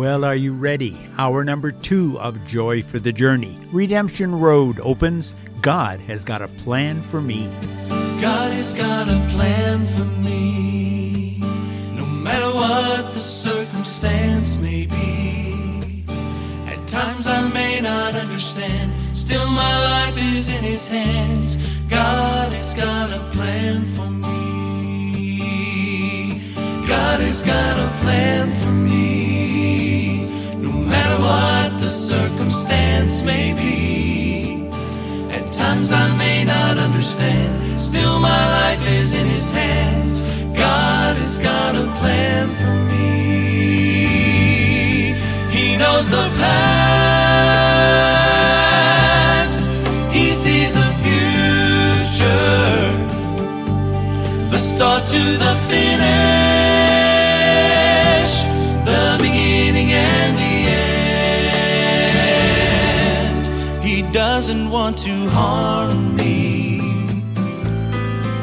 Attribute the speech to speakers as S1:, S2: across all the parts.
S1: Well, are you ready? Hour number two of Joy for the Journey. Redemption Road opens. God has got a plan for me.
S2: God has got a plan for me. No matter what the circumstance may be. At times I may not understand. Still, my life is in His hands. God has got a plan for me. God has got a plan for me. Matter what the circumstance may be. At times I may not understand. Still, my life is in His hands. God has got a plan for me. He knows the past. He sees the future. The start to the finish. Want to harm me.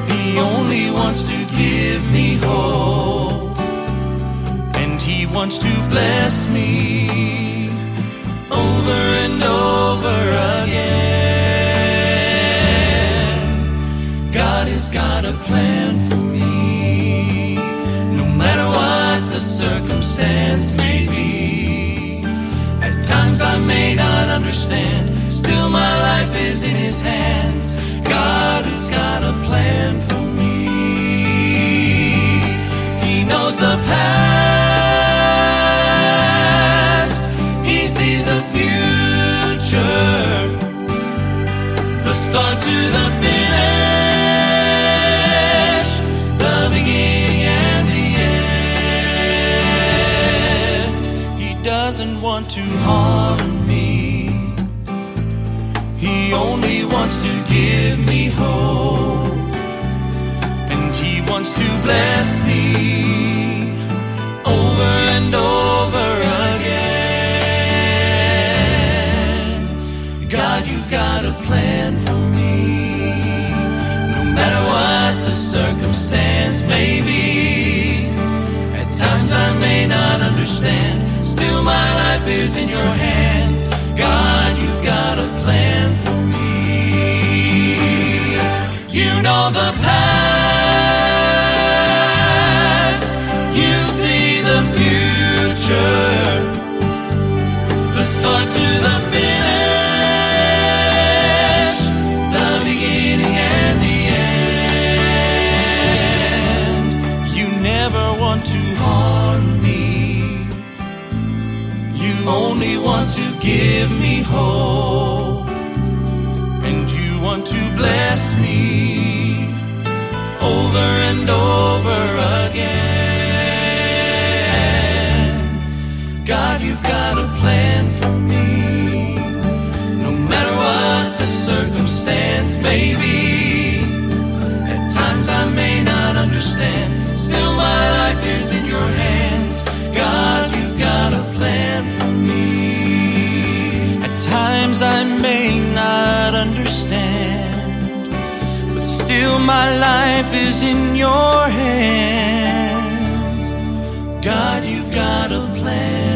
S2: He only wants to give me hope. And He wants to bless me over and over again. God has got a plan for me. No matter what the circumstance may be. At times I may not understand. My life is in His hands. Times I may not understand. But still, my life is in your hands. God, you've got a plan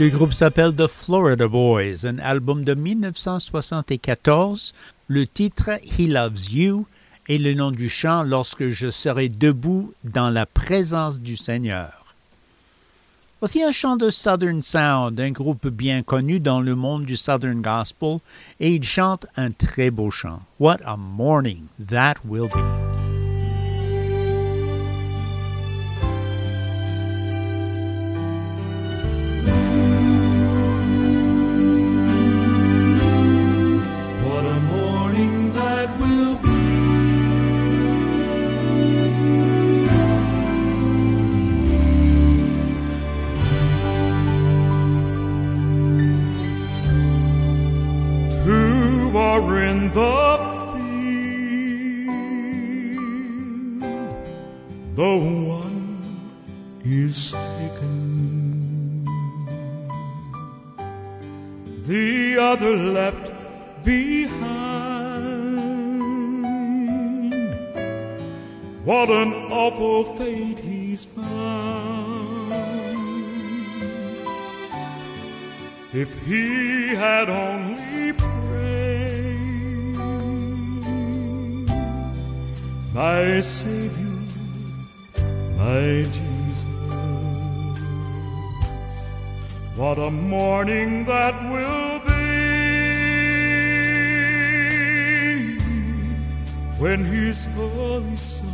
S1: Le groupe s'appelle The Florida Boys, un album de 1974. Le titre He Loves You et le nom du chant Lorsque je serai debout dans la présence du Seigneur. Voici un chant de Southern Sound, un groupe bien connu dans le monde du Southern Gospel, et il chante un très beau chant. What a morning that will be.
S3: What a morning that will be when His Holy Son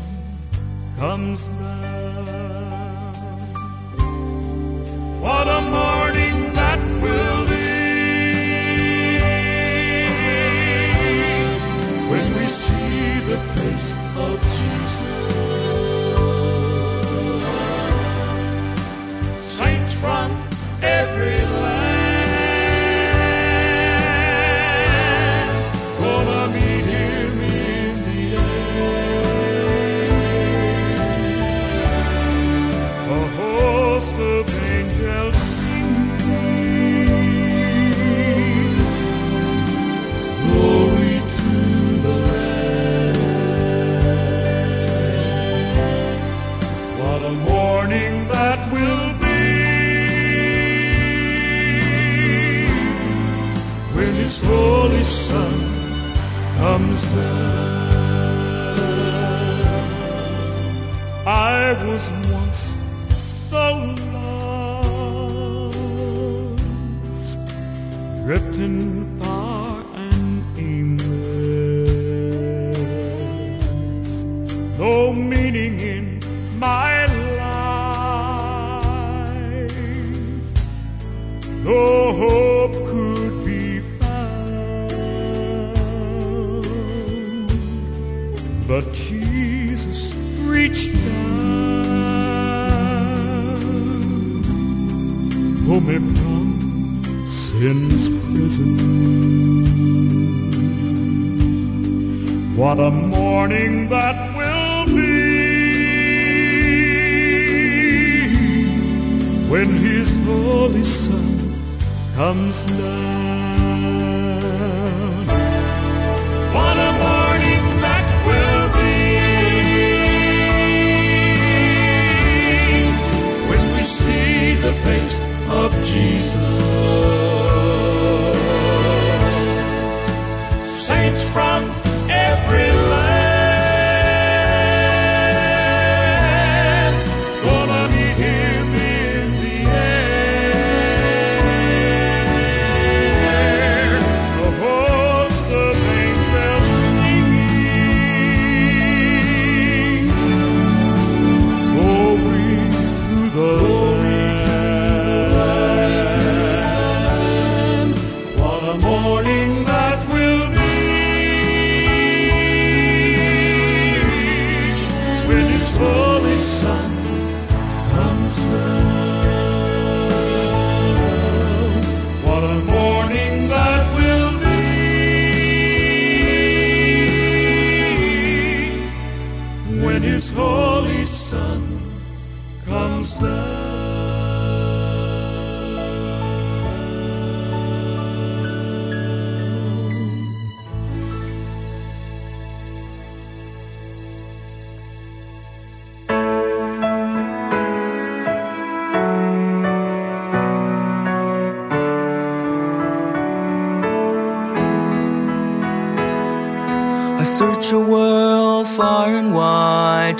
S3: comes down. What a morning What a morning that will be when His Holy Son comes down. What a morning that will be when we see the face of Jesus. Saints from every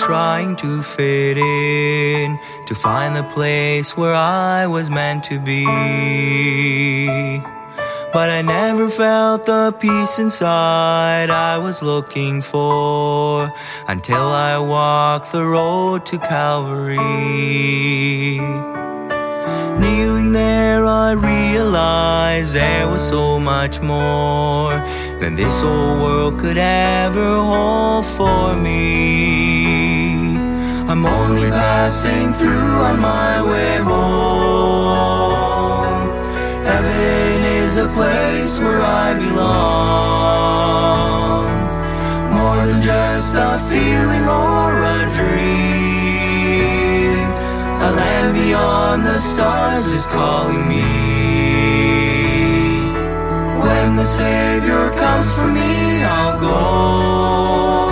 S4: trying to fit in, to find the place where I was meant to be. But I never felt the peace inside I was looking for until I walked the road to Calvary. Kneeling there, I realized there was so much more than this old world could ever hold for me. I'm only passing through on my way home. Heaven is a place where I belong. More than just a feeling or a dream. A land beyond the stars is calling me. When the Savior comes for me, I'll go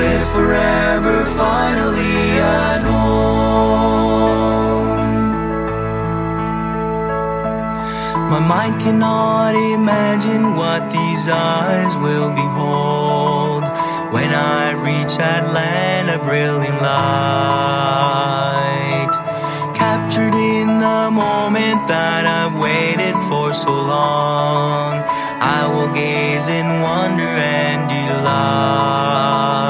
S4: live forever finally at home. My mind cannot imagine what these eyes will behold when I reach that land of brilliant light. Captured in the moment that I've waited for so long, I will gaze in wonder and delight.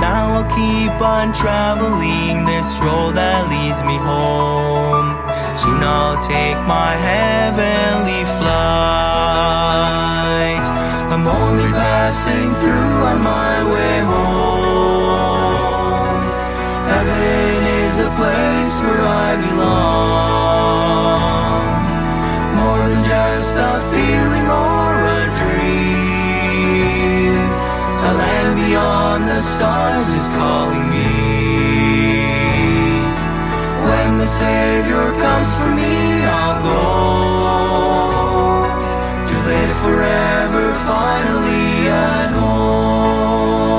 S4: Now I'll keep on traveling this road that leads me home. Soon I'll take my heavenly flight. I'm only passing through on my way home. Heaven is a place where I belong. More than just a feeling beyond the stars is calling me. When the Savior comes for me, I'll go to live forever finally at home.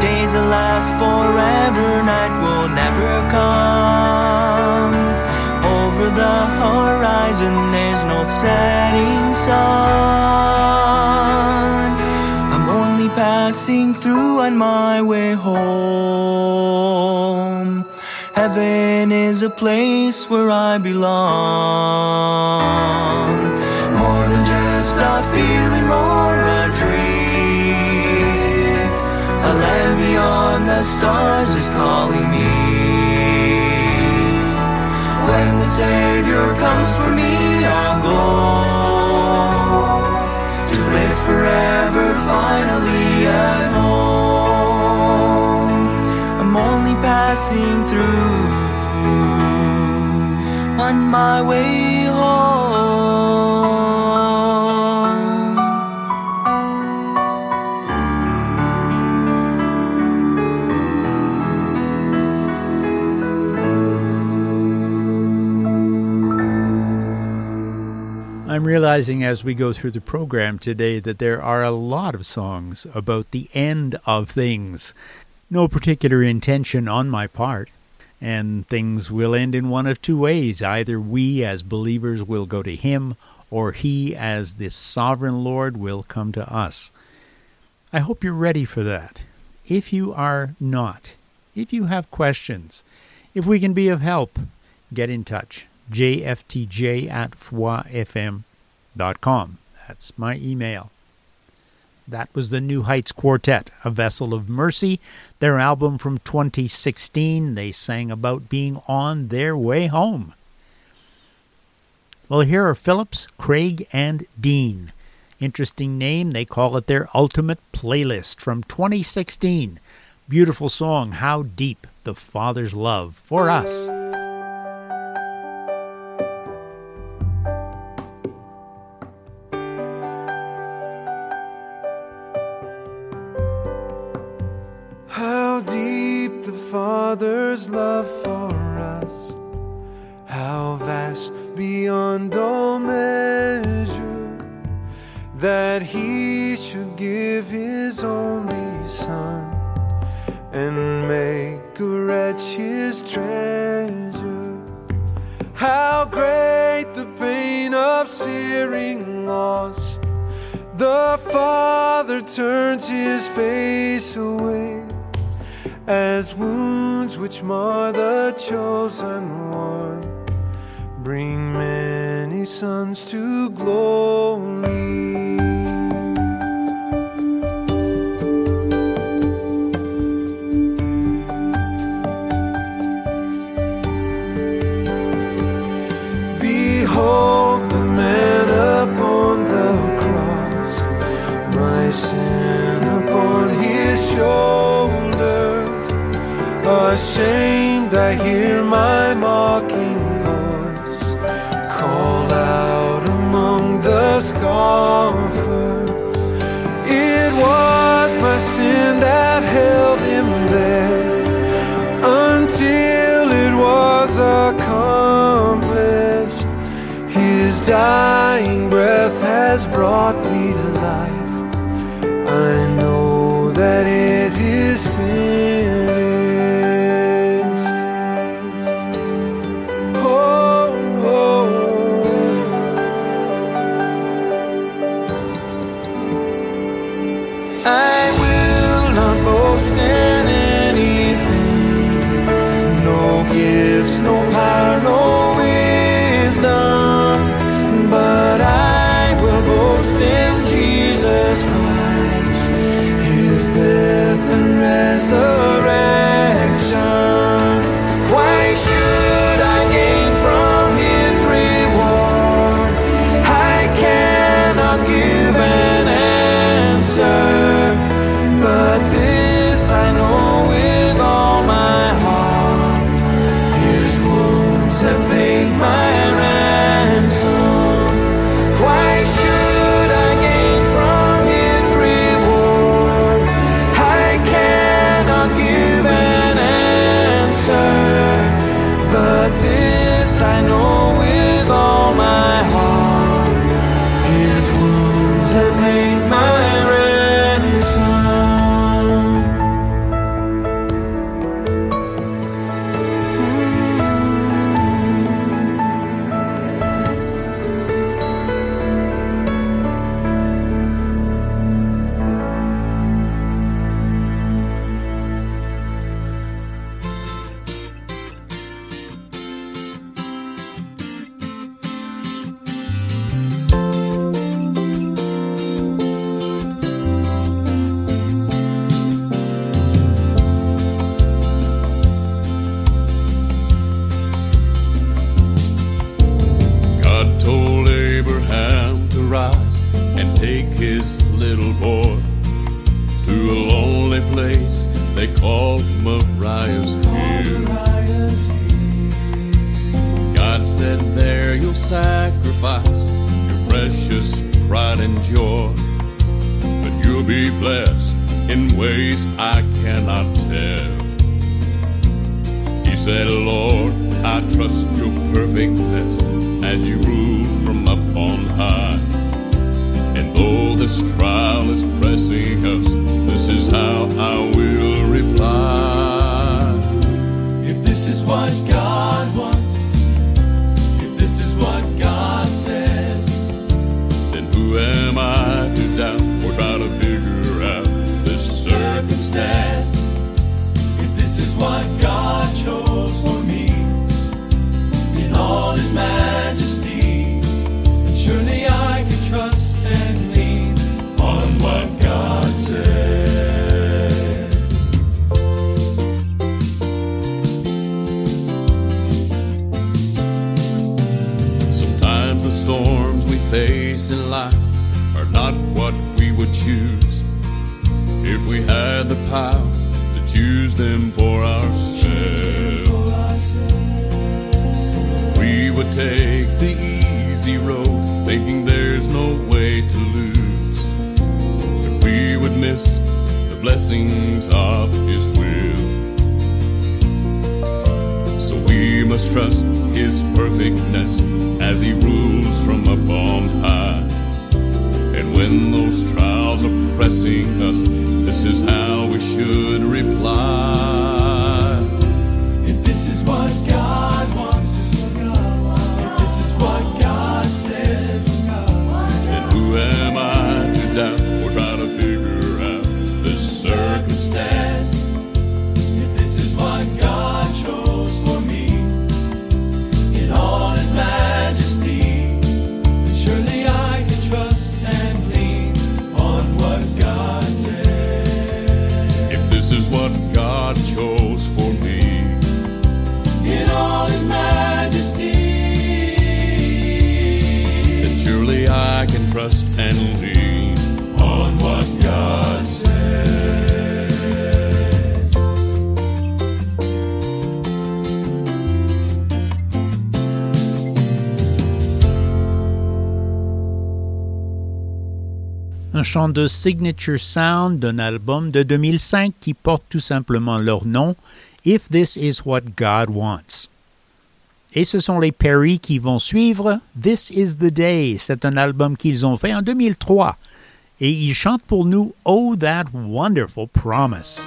S4: Days that last forever, night will never come. Over the horizon, there's no setting sun. Passing through on my way home. Heaven is a place where I belong. More than just a feeling or a dream. A land beyond the stars is calling me. When the Savior comes for me, I'll go to live forever finally passing through on my way home.
S1: I'm realizing as we go through the program today that there are a lot of songs about the end of things. No particular intention on my part. And things will end in one of two ways. Either we as believers will go to Him, or He as the sovereign Lord will come to us. I hope you're ready for that. If you are not, if you have questions, if we can be of help, get in touch. jftj at foifm.com. That's my email. That was the New Heights Quartet, A Vessel of Mercy, their album from 2016. They sang about being on their way home. Well, here are Phillips, Craig, and Dean. Interesting name, they call it their Ultimate Playlist from 2016. Beautiful song, How Deep the Father's Love for us.
S5: my mocking voice call out among the scoffers. It was my sin that held him there until it was accomplished. His dying breath has brought answer
S6: choose them for ourselves. We would take the easy road, thinking there's no way to lose. But we would miss the blessings of His will. So we must trust His perfectness as He rules from up on high. When those trials are pressing us, this is how we should reply.
S2: If this is what God wants, if this is what God says,
S6: Then who am I to doubt or try to figure out the circumstance?
S2: On what God says.
S1: un chant de Signature Sound d'un album de 2005 qui porte tout simplement leur nom, If This Is What God Wants. Et ce sont les Perry qui vont suivre This Is the Day. C'est un album qu'ils ont fait en 2003. Et ils chantent pour nous Oh That Wonderful Promise.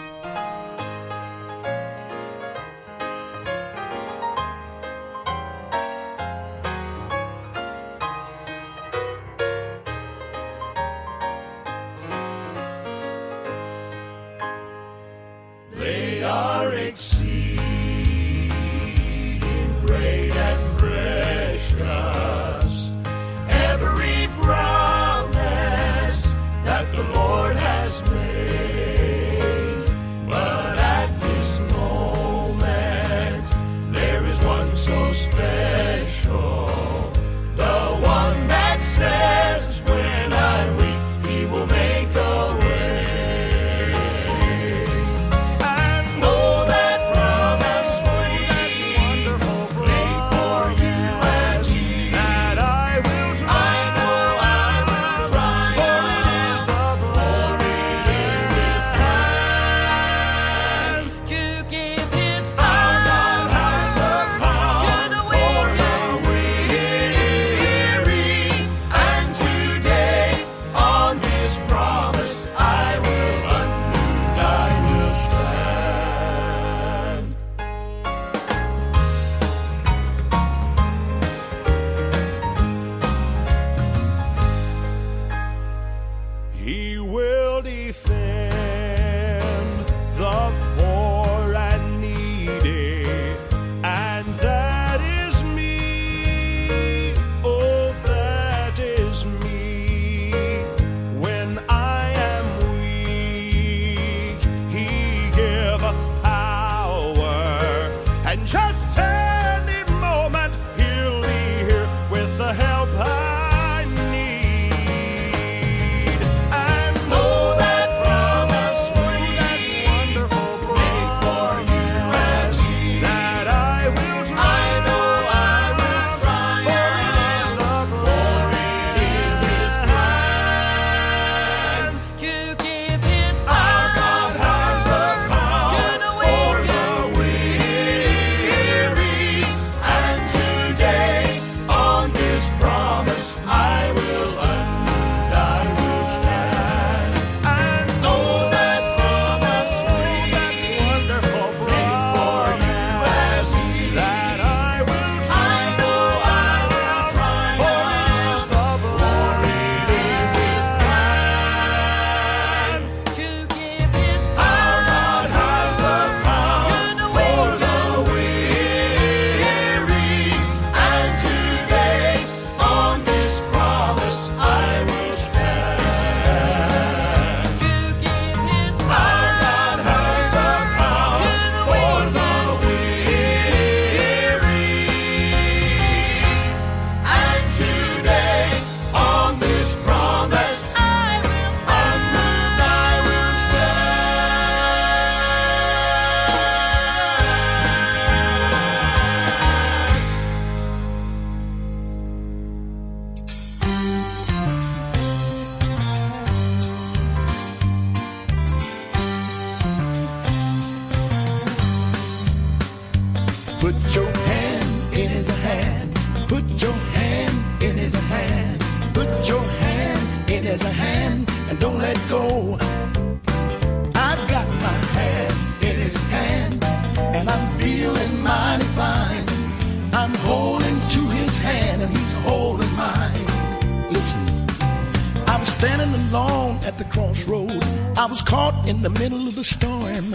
S7: I was caught in the middle of the storm.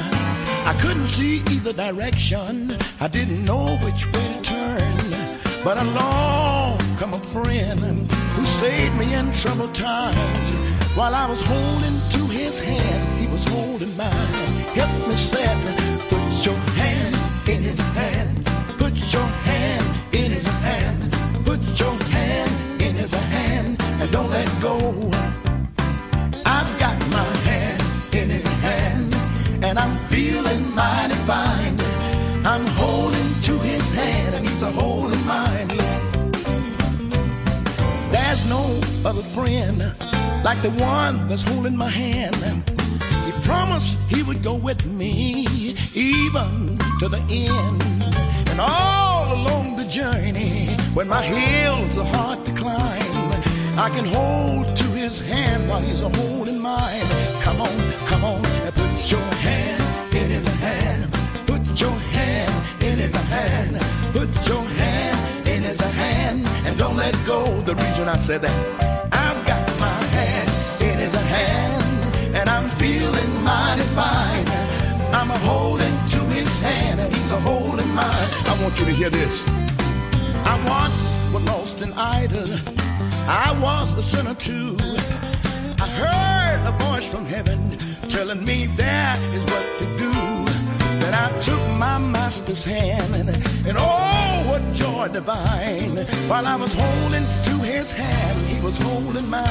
S7: I couldn't see either direction. I didn't know which way to turn. But along come a friend who saved me in troubled times. While I was holding to his hand, he was holding mine. Help me said, put your hand in his hand. Put your hand in his hand. Put your hand in his hand and don't let go. There's a friend like the one that's holding my hand. He promised he would go with me even to the end. And all along the journey, when my hills are hard to climb, I can hold to his hand while he's holding mine. Come on, come on, and put your hand in his hand. Put your hand in his hand. Put your hand in his hand and don't let go. The reason I said that, I've got my hand in his hand and I'm feeling mighty fine. I'm a holding to his hand and he's a holding mine. I want you to hear this. I once was lost and idle. I was a sinner too. I heard a voice from heaven telling me that is what to do. Took my master's hand and, and oh, what joy divine. While I was holding to his hand, he was holding mine.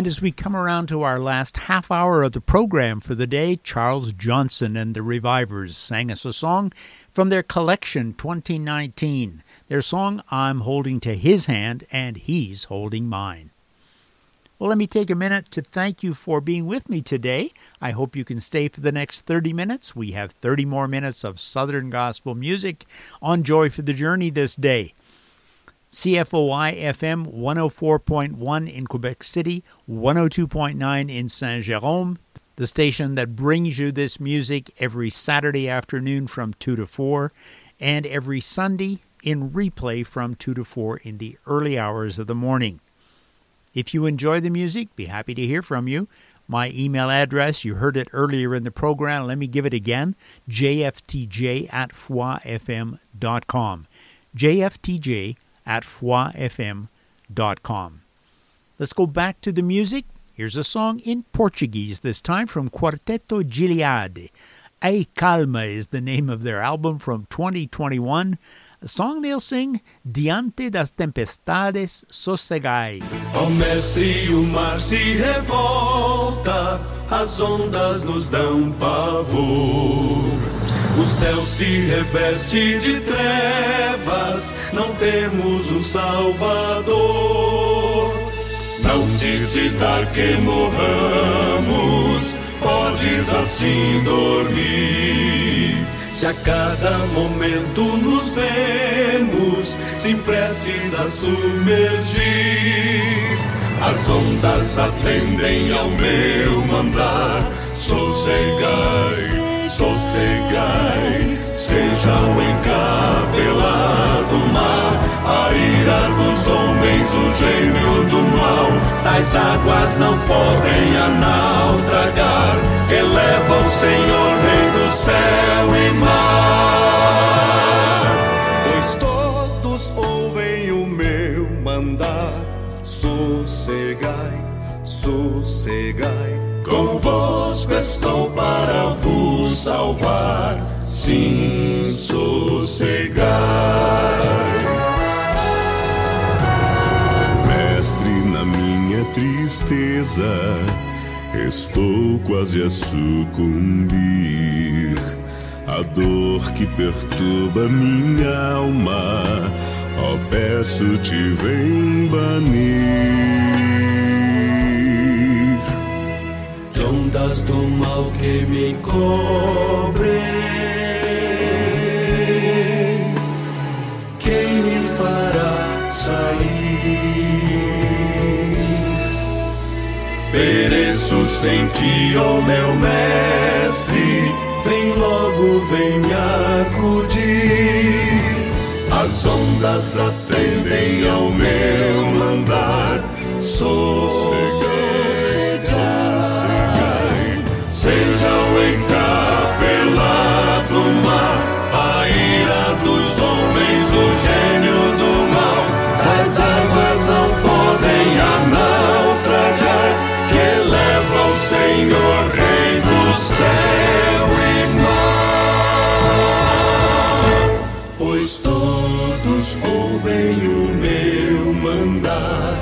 S1: And as we come around to our last half hour of the program for the day, Charles Johnson and the Revivers sang us a song from their collection 2019. Their song, I'm Holding to His Hand and He's Holding Mine. Well, let me take a minute to thank you for being with me today. I hope you can stay for the next 30 minutes. We have 30 more minutes of Southern Gospel music on Joy for the Journey this day. CFOI FM 104.1 in Quebec City, 102.9 in Saint Jérôme, the station that brings you this music every Saturday afternoon from 2 to 4, and every Sunday in replay from 2 to 4 in the early hours of the morning. If you enjoy the music, be happy to hear from you. My email address, you heard it earlier in the program. Let me give it again jftj at foifm.com. jftj at foifm.com. Let's go back to the music. Here's a song in Portuguese, this time from Quarteto Gilead. A Calma is the name of their album from 2021. A song they'll sing Diante das Tempestades Sossegai.
S8: Ó mestre, o mar se revolta, as ondas nos dão pavor. O céu se reveste de trevas, não temos um Salvador. Não se te dar que morramos, podes assim dormir. Se a cada momento nos vemos, se prestes a submergir, as ondas atendem ao meu mandar. Sossegai, sossegai, seja o encabelado mar, a ira dos homens, o gênio do mal. Tais águas não podem a naufragar, eleva o Senhor, Rei do céu e mar. Pois todos ouvem o meu mandar, sossegai, sossegai. Convosco estou para vos salvar, sim, sossegai.
S9: Mestre, na minha tristeza, estou quase a sucumbir. A dor que perturba minha alma, ó, peço-te, vem banir.
S8: Do mal que me cobrem. Quem me fará sair? Pereço sem ti, ó meu mestre. Vem logo, vem me acudir. As ondas atendem ao meu mandar. Sossegai, seja o encapelado mar, a ira dos homens, o gênio do mal. Tais águas não podem a naufragar, que leva o Senhor, Rei do céu e mar. Pois todos ouvem o meu mandar.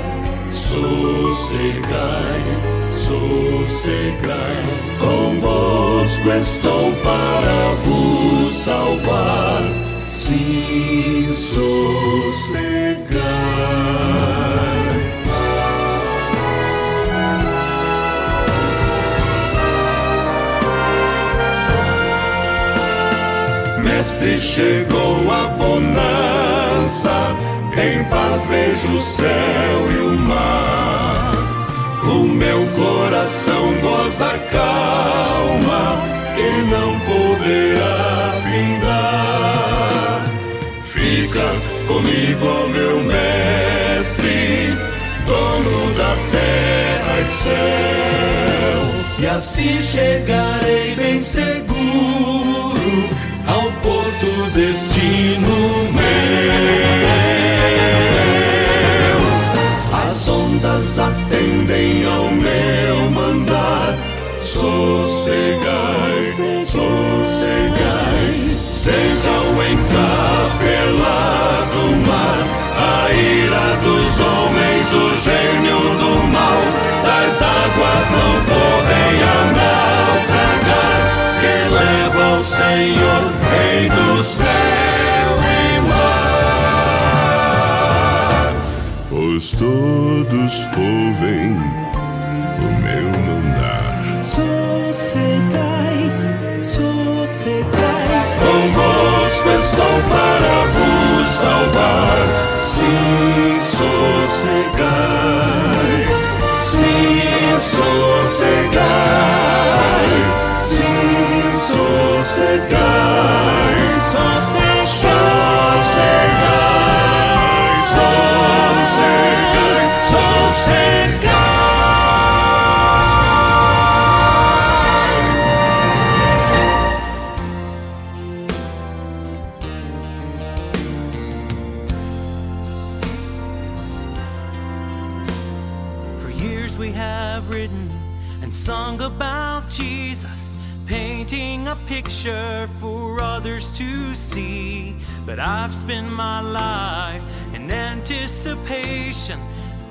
S8: Sossegai, sossegai, convosco estou para vos salvar. Sim, sossegai. Mestre, chegou a bonança, em paz vejo o céu e o mar. O meu coração goza calma, que não poderá findar. Fica comigo, ó meu mestre, dono da terra e céu. E assim chegarei bem seguro ao porto destino meu. As ondas atendem ao meu. Sossegai, sossegai, seja o encapelado mar, a ira dos homens, o gênio do mal, das águas não podem a naufragar, que leva o Senhor, Rei do céu e mar.
S9: Pois todos ouvem o meu mandar.
S4: sossegai,
S8: sim, sossegai.
S4: Jesus, painting a picture for others to see. But I've spent my life in anticipation,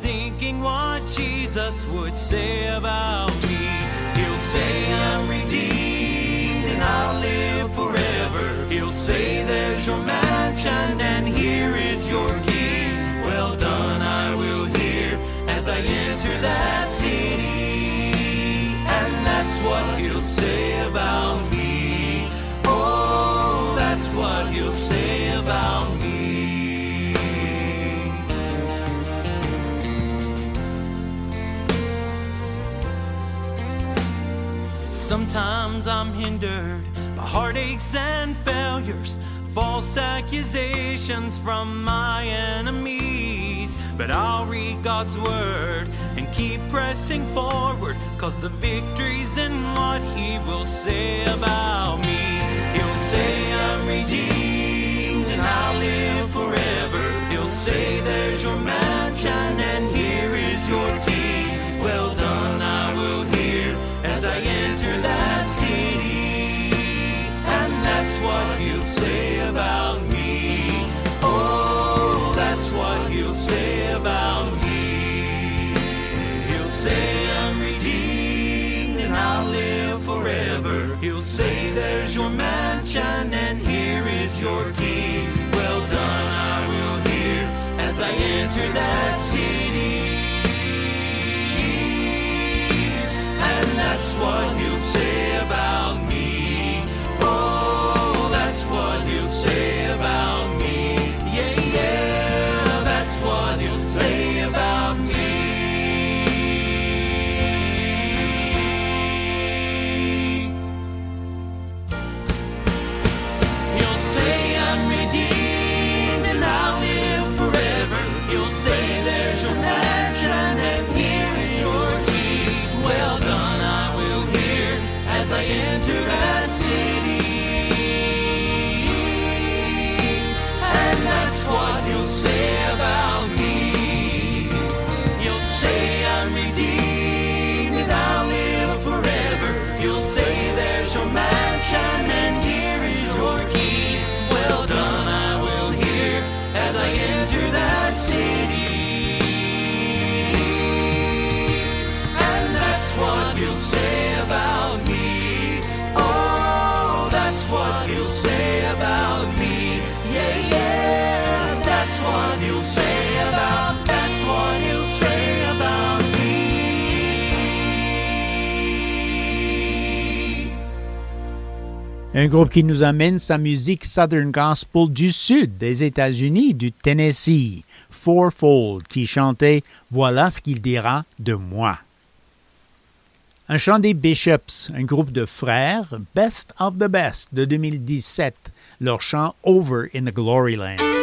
S4: thinking what Jesus would say about me. He'll say I'm redeemed and I'll live forever. He'll say there's your mansion and here is your key. Well done, I will hear as I enter that city. That's what he'll say about me. Oh, that's what he'll say about me. Sometimes I'm hindered by heartaches and failures, false accusations from my enemies. But I'll read God's word and keep pressing forward, cause the victory's in what He will say about me. He'll say I'm redeemed and I'll live forever. He'll say there's your mansion and here is your key. Well done, I will hear as I enter that city. And that's what he'll say about say I'm redeemed and I'll live forever. He'll say there's your mansion and here is your key. Well done, I will hear as I enter that city. And that's what he'll
S10: Un groupe qui nous amène sa musique Southern Gospel du sud des États-Unis, du Tennessee, Fourfold, qui chantait Voilà ce qu'il dira de moi. Un chant des Bishops, un groupe de frères, Best of the Best de 2017, leur chant Over in the Glory Land.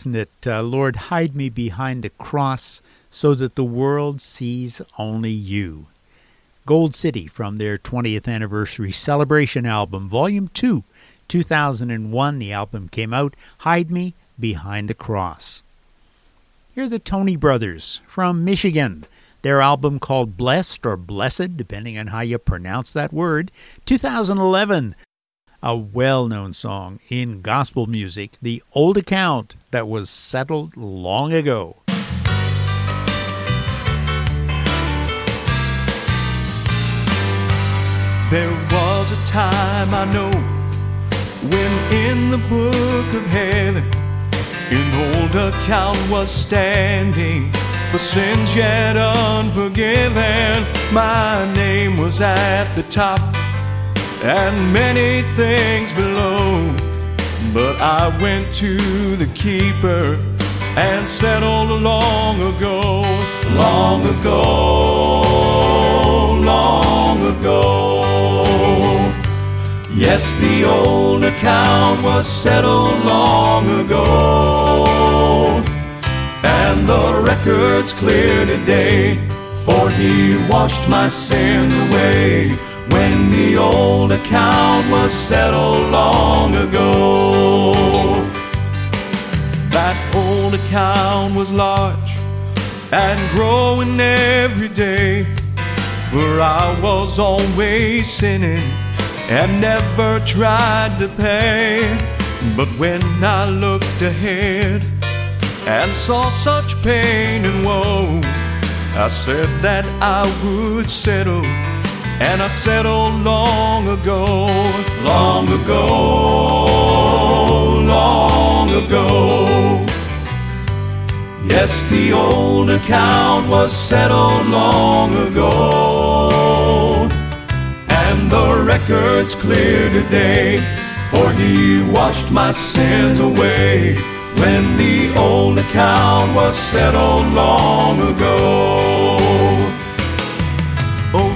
S1: isn't it? Uh, Lord, hide me behind the cross so that the world sees only you. Gold City from their 20th anniversary celebration album, Volume 2, 2001. The album came out, Hide Me Behind the Cross. Here are the Tony Brothers from Michigan. Their album called Blessed or Blessed, depending on how you pronounce that word, 2011. A well known song in gospel music, The Old Account that was settled long ago.
S11: There was a time I know when in
S4: the book of heaven an old account was standing for sins yet unforgiven. My name was at the top and many things below. But I went to the keeper and settled long ago, long ago, long ago. Yes, the old account was settled long ago. And the record's clear today, for he washed my sins away when the old account was settled long ago. That old account was large and growing every day, for I was always sinning and never tried to pay. But when I looked ahead and saw such pain and woe, I said that I would settle, and I settled long ago, long ago, long ago. Yes, the old account was settled long ago. And the record's clear today, for he washed my sins away when the old account was settled long ago.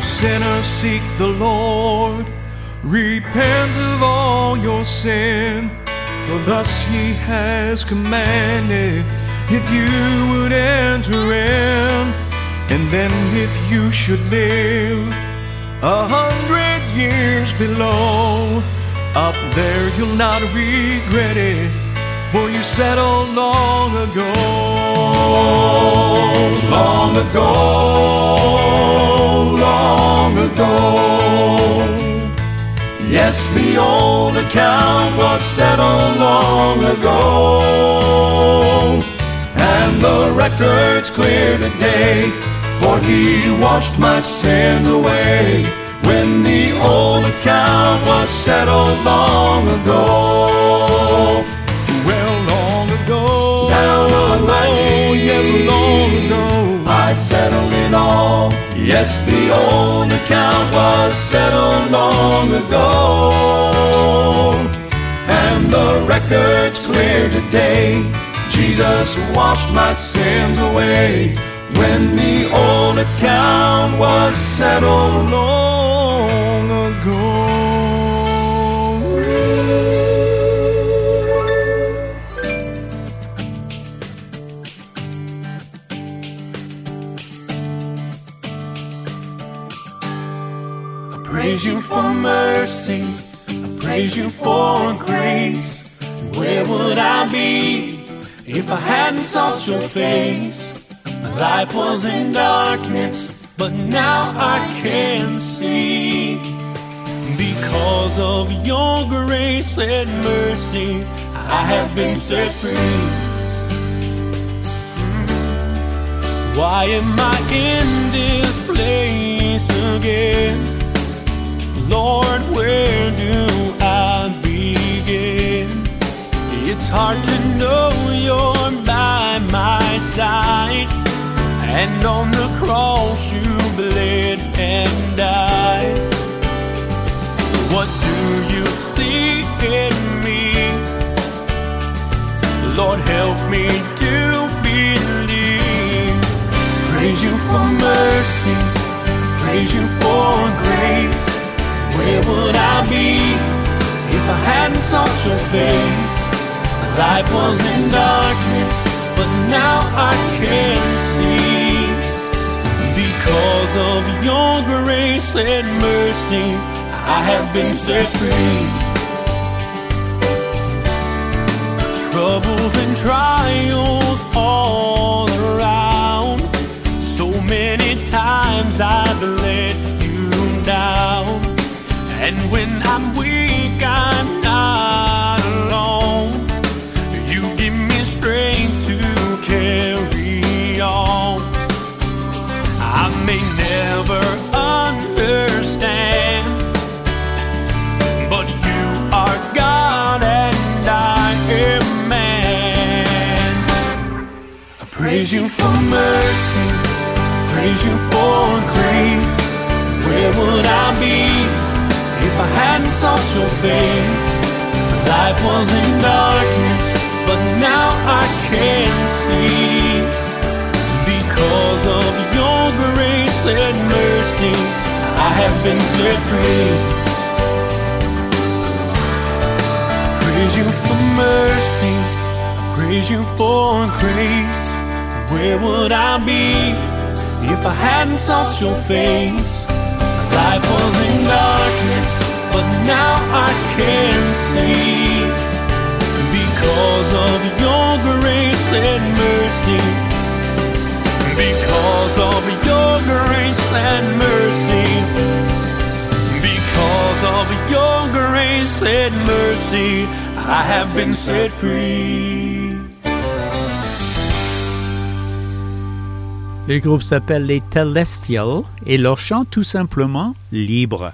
S4: Sinner, seek the Lord, repent of all your sin, for thus he has commanded. If you would enter in, and then if you should live a hundred years below, up there you'll not regret it, for you settled long ago, long ago, long ago. Yes, the old account was settled long ago. And the record's clear today, for he washed my sins away when the old account was settled long ago. Well, long ago, down on my knees, yes, long ago, I settled it all. Yes, the old account was settled long ago. And the record's clear today. Jesus washed my sins away when the old account was settled long ago.
S12: Praise you for mercy. I praise you for grace. Where would I be if I hadn't sought your face? My life was in darkness, but now I can see. Because of your grace and mercy, I have been set free. Why am I in this place again? Hard to know you're by my side. And on the cross you bled and died. What do you see in me? Lord, help me to believe. Praise you for mercy, praise you for grace. Where would I be if I hadn't sought your face? Life was in darkness, but now I can see. Because of your grace and mercy, I have been set free. Troubles and trials all around. So many times I've let you down. And when I'm weak,
S11: Praise you for mercy, praise you for grace. Where would I be if I hadn't sought your face? Life was in darkness, but now I can see. Because of your grace and mercy, I have been set free. Praise you for mercy, praise you for grace. Where would I be if I hadn't sought your face? Life was in darkness, but now I can see. Because of your grace and mercy. Because of your grace and mercy. Because of your grace and mercy, I have been set free.
S1: Le groupe s'appelle les Telestial et leur chant tout simplement Libre.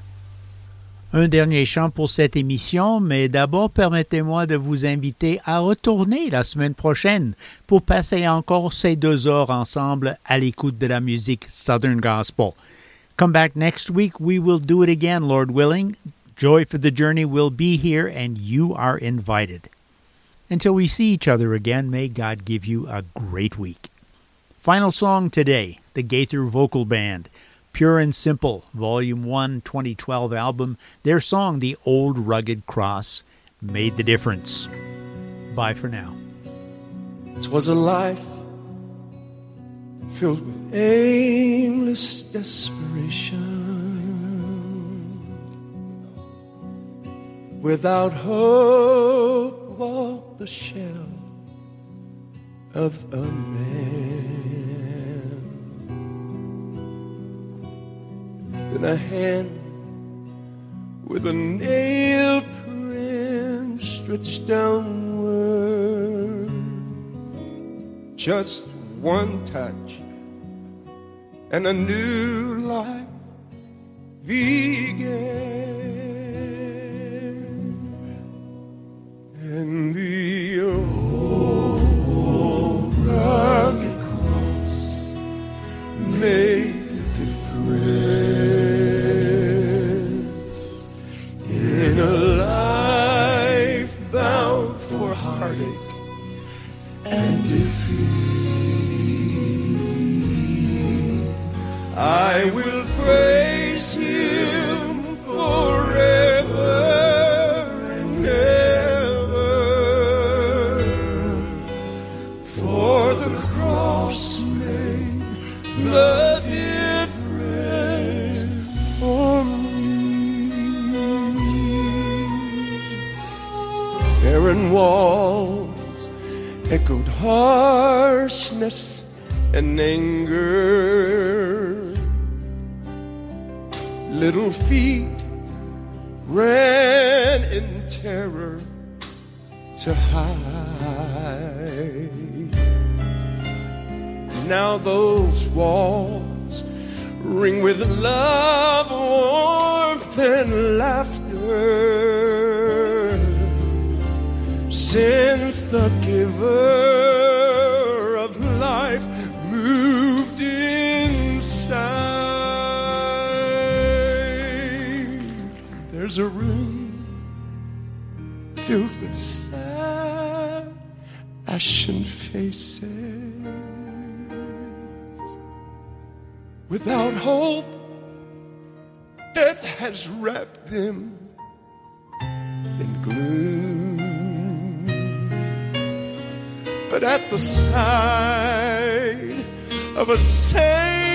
S1: Un dernier chant pour cette émission, mais d'abord permettez-moi de vous inviter à retourner la semaine prochaine pour passer encore ces deux heures ensemble à l'écoute de la musique Southern Gospel. Come back next week, we will do it again, Lord willing. Joy for the Journey will be here and you are invited. Until we see each other again, may God give you a great week. Final song today, the Gaither Vocal Band. Pure and Simple, Volume 1, 2012 album. Their song, The Old Rugged Cross, made the difference. Bye for now.
S13: Twas a life filled with aimless desperation. Without hope, walked the shell of a man. Then a hand with a nail print stretched downward. Just one touch, and a new life began. In gloom. But at the sight of a saint,